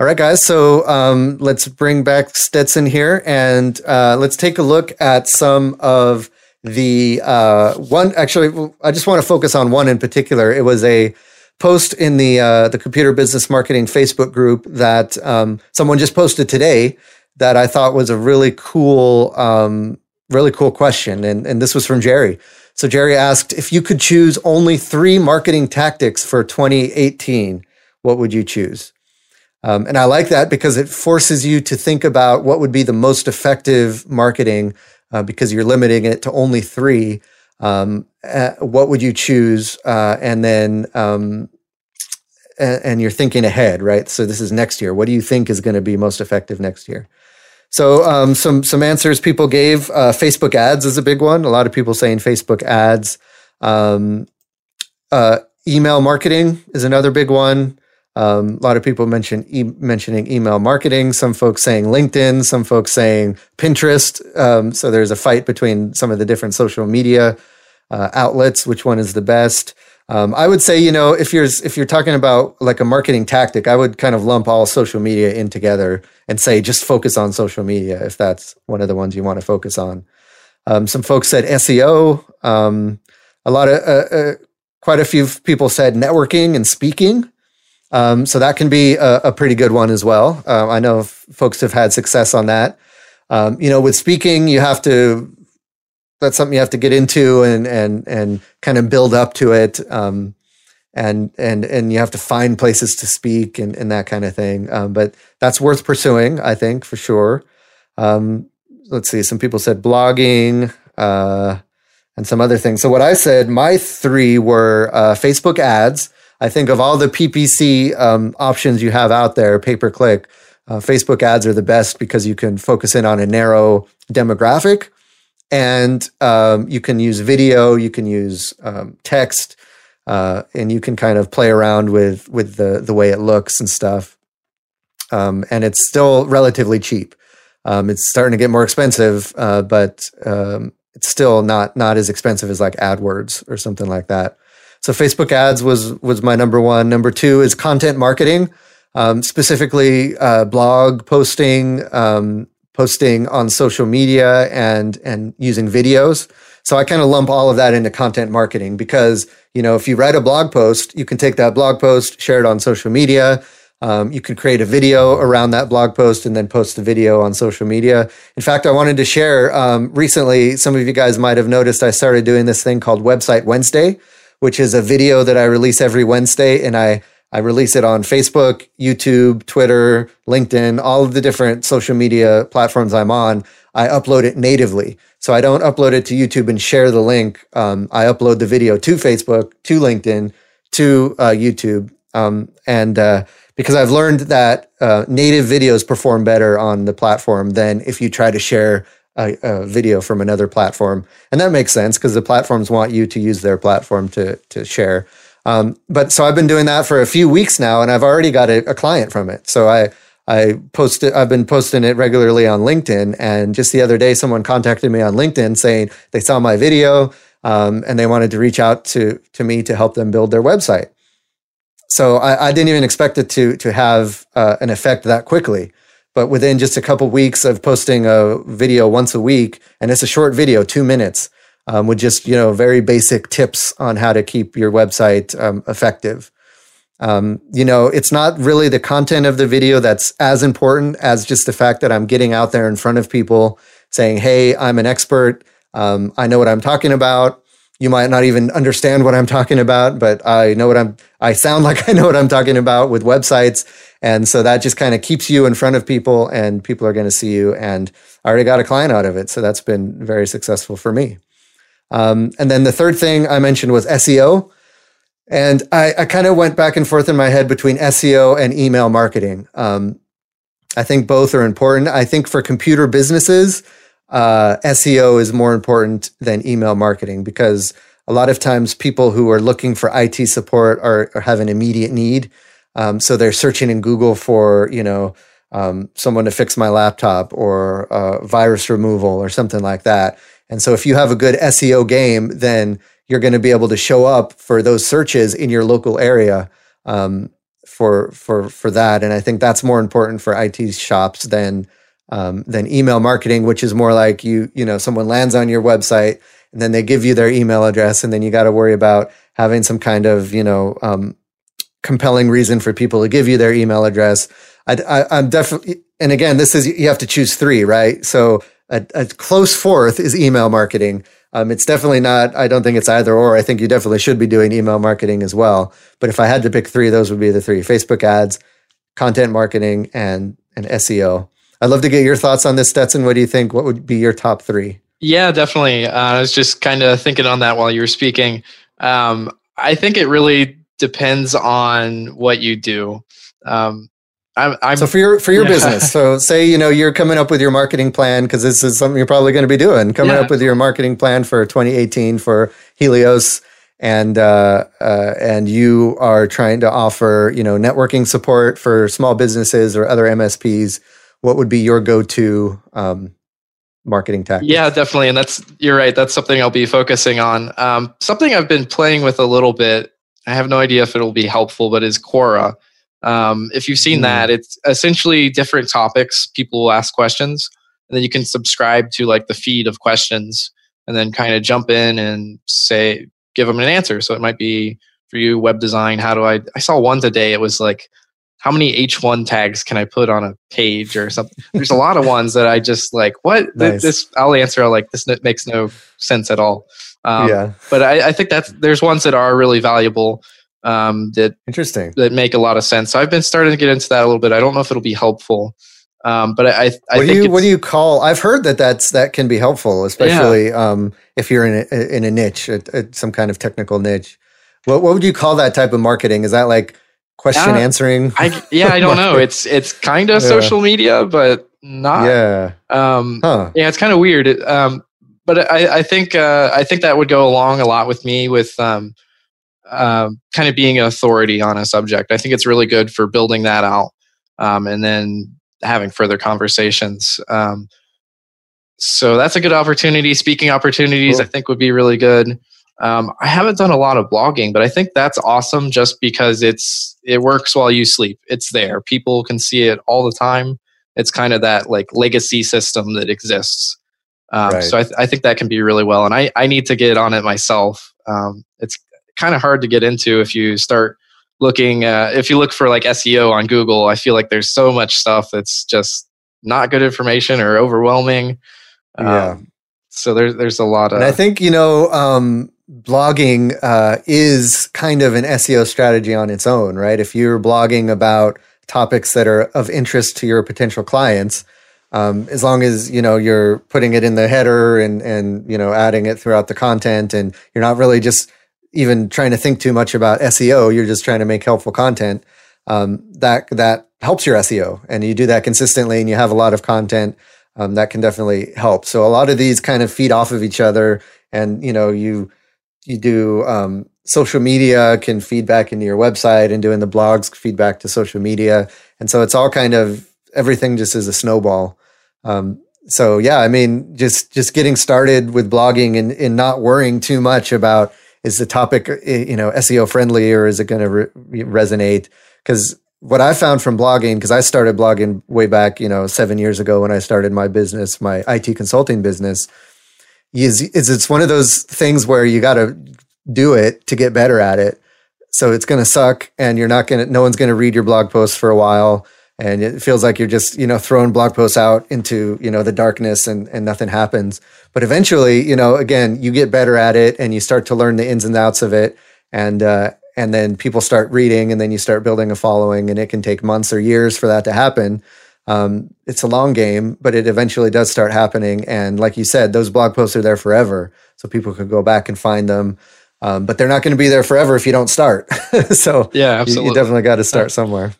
All right, guys. So um, let's bring back Stetson here and uh, let's take a look at some of the uh, one. Actually, I just want to focus on one in particular. It was a post in the uh, the Computer Business Marketing Facebook group that um, someone just posted today that I thought was a really cool, um, really cool question, and and this was from Jerry. So Jerry asked if you could choose only three marketing tactics for 2018, what would you choose? Um, and I like that because it forces you to think about what would be the most effective marketing uh, because you're limiting it to only three. Um, uh, what would you choose? Uh, and then, um, and, you're thinking ahead, right? So this is next year. What do you think is going to be most effective next year? So um, some some answers people gave. Uh, Facebook ads is a big one. A lot of people saying Facebook ads. Um, uh, email marketing is another big one. Um, a lot of people mention e- mentioning email marketing. Some folks saying LinkedIn. Some folks saying Pinterest. Um, so there's a fight between some of the different social media uh, outlets. Which one is the best? Um, I would say, you know, if you're if you're talking about like a marketing tactic, I would kind of lump all social media in together and say just focus on social media if that's one of the ones you want to focus on. Um, some folks said SEO. Um, a lot of uh, uh, quite a few people said networking and speaking. Um, so that can be a, a, pretty good one as well. Um, I know f- folks have had success on that. Um, you know, with speaking, you have to. That's something you have to get into and and and kind of build up to it. Um, and and and you have to find places to speak and, and that kind of thing. Um, but that's worth pursuing, I think, for sure. Um, let's see. Some people said blogging. Uh, and some other things. So what I said, my three were uh, Facebook ads, I think of all the PPC um, options you have out there, pay per click, uh, Facebook ads are the best because you can focus in on a narrow demographic, and um, you can use video, you can use um, text, uh, and you can kind of play around with with the the way it looks and stuff. Um, and it's still relatively cheap. Um, it's starting to get more expensive, uh, but um, it's still not not as expensive as like AdWords or something like that. So Facebook ads was was my number one. Number two is content marketing, um, specifically uh, blog posting, um, posting on social media, and and using videos. So I kind of lump all of that into content marketing because you know if you write a blog post, you can take that blog post, share it on social media. Um, you can create a video around that blog post and then post the video on social media. In fact, I wanted to share um, recently. Some of you guys might have noticed I started doing this thing called Website Wednesday which is a video that I release every Wednesday. And I, I release it on Facebook, YouTube, Twitter, LinkedIn, all of the different social media platforms I'm on. I upload it natively. So I don't upload it to YouTube and share the link. Um, I upload the video to Facebook, to LinkedIn, to uh, YouTube. Um, and uh, because I've learned that uh, native videos perform better on the platform than if you try to share a, a video from another platform, and that makes sense because the platforms want you to use their platform to to share. Um, but so I've been doing that for a few weeks now, and I've already got a, a client from it. So I I posted I've been posting it regularly on LinkedIn, and just the other day, someone contacted me on LinkedIn saying they saw my video um, and they wanted to reach out to to me to help them build their website. So I, I didn't even expect it to to have uh, an effect that quickly. But within just a couple weeks of posting a video once a week, and it's a short video, two minutes, um, with just you know very basic tips on how to keep your website um, effective. Um, you know, it's not really the content of the video that's as important as just the fact that I'm getting out there in front of people saying, Hey, I'm an expert. Um, I know what I'm talking about. You might not even understand what I'm talking about, but I know what I'm, I sound like I know what I'm talking about with websites. And so that just kind of keeps you in front of people and people are going to see you. And I already got a client out of it. So that's been very successful for me. Um, and then the third thing I mentioned was SEO. And I, I kind of went back and forth in my head between SEO and email marketing. Um, I think both are important. I think for computer businesses, uh, SEO is more important than email marketing because a lot of times people who are looking for IT support are, are have an immediate need. Um, so they're searching in Google for, you know, um, someone to fix my laptop or uh, virus removal or something like that. And so if you have a good SEO game, then you're going to be able to show up for those searches in your local area um, for for for that. And I think that's more important for IT shops than um, than email marketing, which is more like you you know someone lands on your website and then they give you their email address, and then you got to worry about having some kind of you know um, compelling reason for people to give you their email address. I, I, I'm definitely, and again, this is you have to choose three, right? So a, a close fourth is email marketing. Um, it's definitely not, I don't think it's either or. I think you definitely should be doing email marketing as well. But if I had to pick three, those would be the three Facebook ads, content marketing, and, and SEO. I'd love to get your thoughts on this, Stetson. What do you think? What would be your top three? Yeah, definitely. Uh, I was just kind of thinking on that while you were speaking. Um, I think it really depends on what you do. Um, I'm, I'm, so for your for your yeah. business so say you know you're coming up with your marketing plan because this is something you're probably going to be doing coming yeah. up with your marketing plan for 2018 for helios and uh, uh, and you are trying to offer you know networking support for small businesses or other msps what would be your go-to um, marketing tactic yeah definitely and that's you're right that's something i'll be focusing on um, something i've been playing with a little bit i have no idea if it'll be helpful but is quora um, if you've seen mm. that, it's essentially different topics. People will ask questions, and then you can subscribe to like the feed of questions, and then kind of jump in and say, give them an answer. So it might be for you web design. How do I? I saw one today. It was like, how many H1 tags can I put on a page or something? There's a lot of ones that I just like. What nice. this? I'll answer. Like this makes no sense at all. Um, yeah. But I, I think that's there's ones that are really valuable um, that interesting that make a lot of sense. So I've been starting to get into that a little bit. I don't know if it'll be helpful, um, but I, I what do you what do you call? I've heard that that's that can be helpful, especially yeah. um, if you're in a, in a niche, a, a, some kind of technical niche. What what would you call that type of marketing? Is that like question uh, answering? I, yeah, I don't know. It's it's kind of yeah. social media, but not. Yeah. Um, huh. Yeah, it's kind of weird. um, but I, I think uh, I think that would go along a lot with me with um, um, kind of being an authority on a subject. I think it's really good for building that out um, and then having further conversations. Um, so that's a good opportunity. Speaking opportunities, cool. I think, would be really good. Um, I haven't done a lot of blogging, but I think that's awesome just because it's it works while you sleep. It's there. People can see it all the time. It's kind of that like legacy system that exists. Um, right. So I, th- I, think that can be really well, and I, I need to get on it myself. Um, it's kind of hard to get into if you start looking uh, if you look for like seo on google i feel like there's so much stuff that's just not good information or overwhelming yeah um, so there's there's a lot of and i think you know um, blogging uh, is kind of an seo strategy on its own right if you're blogging about topics that are of interest to your potential clients um, as long as you know you're putting it in the header and and you know adding it throughout the content and you're not really just even trying to think too much about SEO. You're just trying to make helpful content. Um, that that helps your SEO, and you do that consistently, and you have a lot of content. Um, that can definitely help. So a lot of these kind of feed off of each other, and you know you you do um, social media can feed back into your website, and doing the blogs feedback to social media, and so it's all kind of everything just is a snowball. Um, so yeah, I mean, just just getting started with blogging and, and not worrying too much about is the topic eh, you know SEO friendly or is it going to re- resonate? Because what I found from blogging, because I started blogging way back, you know, seven years ago when I started my business, my IT consulting business, is, is it's one of those things where you got to do it to get better at it. So it's going to suck, and you're not going to. No one's going to read your blog post for a while, and it feels like you're just you know throwing blog posts out into you know the darkness and and nothing happens but eventually you know again you get better at it and you start to learn the ins and outs of it and uh, and then people start reading and then you start building a following and it can take months or years for that to happen um, it's a long game but it eventually does start happening and like you said those blog posts are there forever so people could go back and find them um, but they're not going to be there forever if you don't start so yeah absolutely. you, you definitely got to start somewhere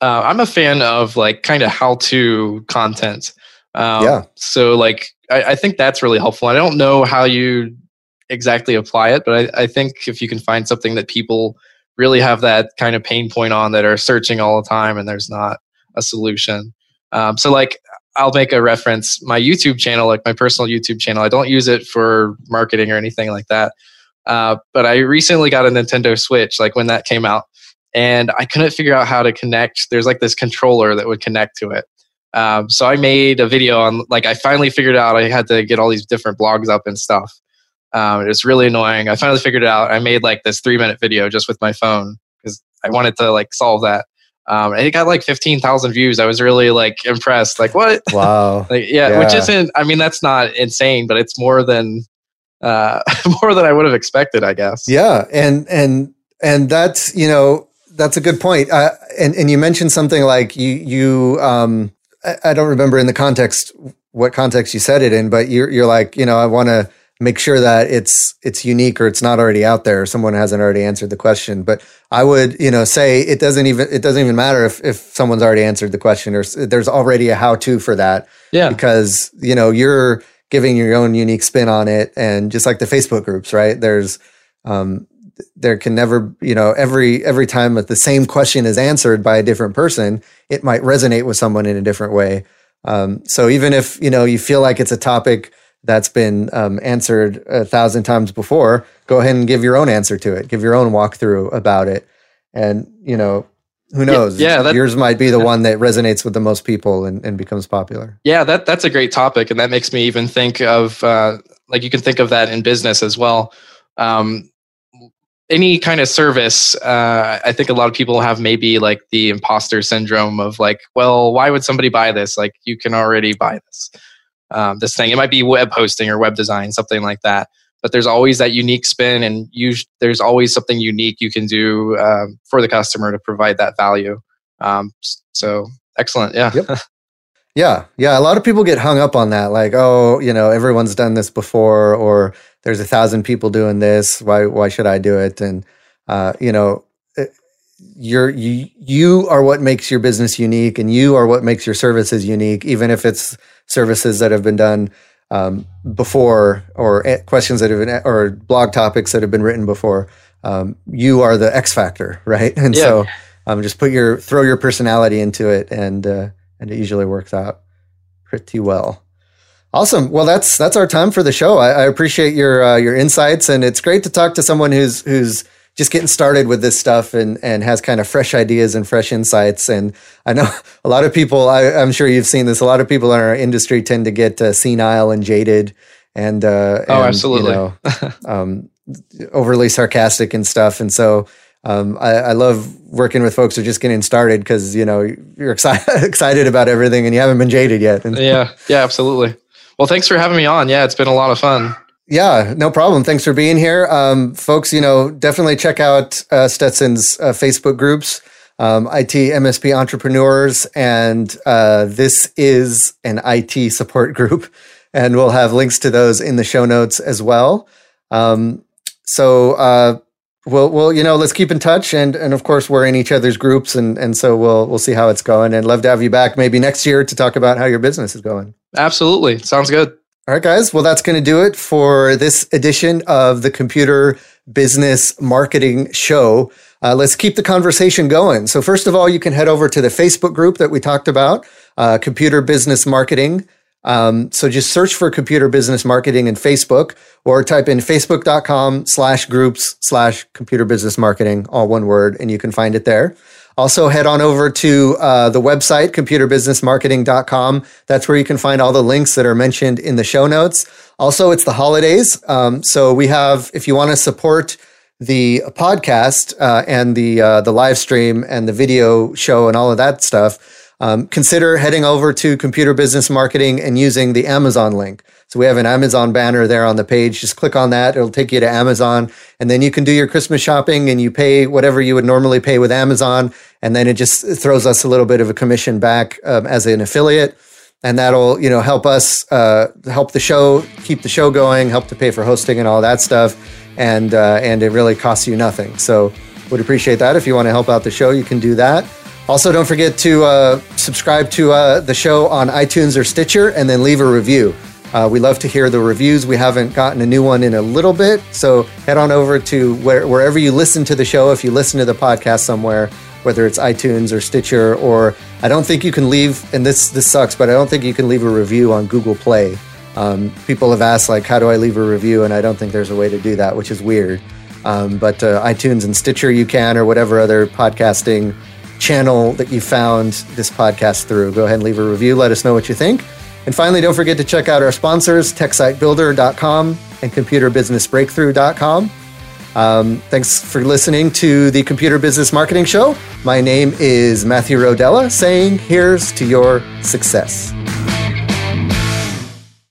uh, I'm a fan of like kind of how to content. Um, yeah. So like I, I, think that's really helpful. I don't know how you exactly apply it, but I, I, think if you can find something that people really have that kind of pain point on that are searching all the time and there's not a solution. Um, so like I'll make a reference. My YouTube channel, like my personal YouTube channel, I don't use it for marketing or anything like that. Uh, but I recently got a Nintendo Switch, like when that came out and I couldn't figure out how to connect. There's like this controller that would connect to it. Um, so I made a video on like I finally figured out I had to get all these different blogs up and stuff. Um, it was really annoying. I finally figured it out. I made like this three minute video just with my phone because I wanted to like solve that. Um, and it got like 15,000 views. I was really like impressed. Like what? Wow. like, yeah, yeah, which isn't, I mean, that's not insane, but it's more than, uh, more than I would have expected, I guess. Yeah. And, and, and that's, you know, that's a good point. Uh, and and you mentioned something like you you um, I, I, don't remember in the context what context you said it in, but you're you're like you know I want to make sure that it's it's unique or it's not already out there or someone hasn't already answered the question. But I would you know say it doesn't even it doesn't even matter if if someone's already answered the question or there's already a how to for that. Yeah, because you know you're giving your own unique spin on it, and just like the Facebook groups, right? There's um, there can never, you know, every every time that the same question is answered by a different person, it might resonate with someone in a different way. Um, so even if you know you feel like it's a topic that's been um, answered a thousand times before, go ahead and give your own answer to it. Give your own walkthrough about it, and you know who knows? Yeah, yeah that, yours might be the one that resonates with the most people and, and becomes popular. Yeah, that that's a great topic, and that makes me even think of uh, like you can think of that in business as well. Um, any kind of service, uh, I think a lot of people have maybe like the imposter syndrome of like, well, why would somebody buy this? Like, you can already buy this, um, this thing. It might be web hosting or web design, something like that. But there's always that unique spin, and you, there's always something unique you can do um, for the customer to provide that value. Um, so excellent, yeah. Yep. Yeah, yeah. A lot of people get hung up on that, like, oh, you know, everyone's done this before, or there's a thousand people doing this. Why why should I do it? And uh, you know, you're you you are what makes your business unique, and you are what makes your services unique, even if it's services that have been done um, before or questions that have been or blog topics that have been written before. Um, you are the X factor, right? And yeah. so um, just put your throw your personality into it, and uh, and it usually works out pretty well. Awesome. Well, that's that's our time for the show. I, I appreciate your uh, your insights, and it's great to talk to someone who's who's just getting started with this stuff and and has kind of fresh ideas and fresh insights. And I know a lot of people. I, am sure you've seen this. A lot of people in our industry tend to get uh, senile and jaded, and, uh, oh, absolutely, you know, um, overly sarcastic and stuff. And so um, I, I, love working with folks who are just getting started because you know you're excited excited about everything and you haven't been jaded yet. And yeah, yeah, absolutely. Well, thanks for having me on. Yeah, it's been a lot of fun. Yeah, no problem. Thanks for being here. Um, folks, you know, definitely check out uh, Stetson's uh, Facebook groups, um, IT MSP entrepreneurs, and uh, this is an IT support group. And we'll have links to those in the show notes as well. Um, so, uh, well, well, you know, let's keep in touch, and and of course, we're in each other's groups, and and so we'll we'll see how it's going, and love to have you back maybe next year to talk about how your business is going. Absolutely, sounds good. All right, guys. Well, that's going to do it for this edition of the Computer Business Marketing Show. Uh, let's keep the conversation going. So, first of all, you can head over to the Facebook group that we talked about, uh, Computer Business Marketing. Um, so just search for computer business marketing in Facebook or type in facebook.com slash groups slash computer business marketing, all one word, and you can find it there. Also, head on over to uh, the website, computerbusinessmarketing.com. That's where you can find all the links that are mentioned in the show notes. Also, it's the holidays. Um, so we have, if you want to support the podcast uh, and the uh, the live stream and the video show and all of that stuff, um, consider heading over to Computer Business Marketing and using the Amazon link. So we have an Amazon banner there on the page. Just click on that. It'll take you to Amazon and then you can do your Christmas shopping and you pay whatever you would normally pay with Amazon. And then it just throws us a little bit of a commission back um, as an affiliate. And that'll, you know, help us uh, help the show, keep the show going, help to pay for hosting and all that stuff. And, uh, and it really costs you nothing. So would appreciate that. If you want to help out the show, you can do that. Also, don't forget to uh, subscribe to uh, the show on iTunes or Stitcher and then leave a review. Uh, we love to hear the reviews. We haven't gotten a new one in a little bit. So head on over to where, wherever you listen to the show. If you listen to the podcast somewhere, whether it's iTunes or Stitcher, or I don't think you can leave, and this, this sucks, but I don't think you can leave a review on Google Play. Um, people have asked, like, how do I leave a review? And I don't think there's a way to do that, which is weird. Um, but uh, iTunes and Stitcher, you can, or whatever other podcasting channel that you found this podcast through. Go ahead and leave a review. Let us know what you think. And finally, don't forget to check out our sponsors, TechSiteBuilder.com and ComputerBusinessBreakthrough.com. Um, thanks for listening to the Computer Business Marketing Show. My name is Matthew Rodela, saying here's to your success.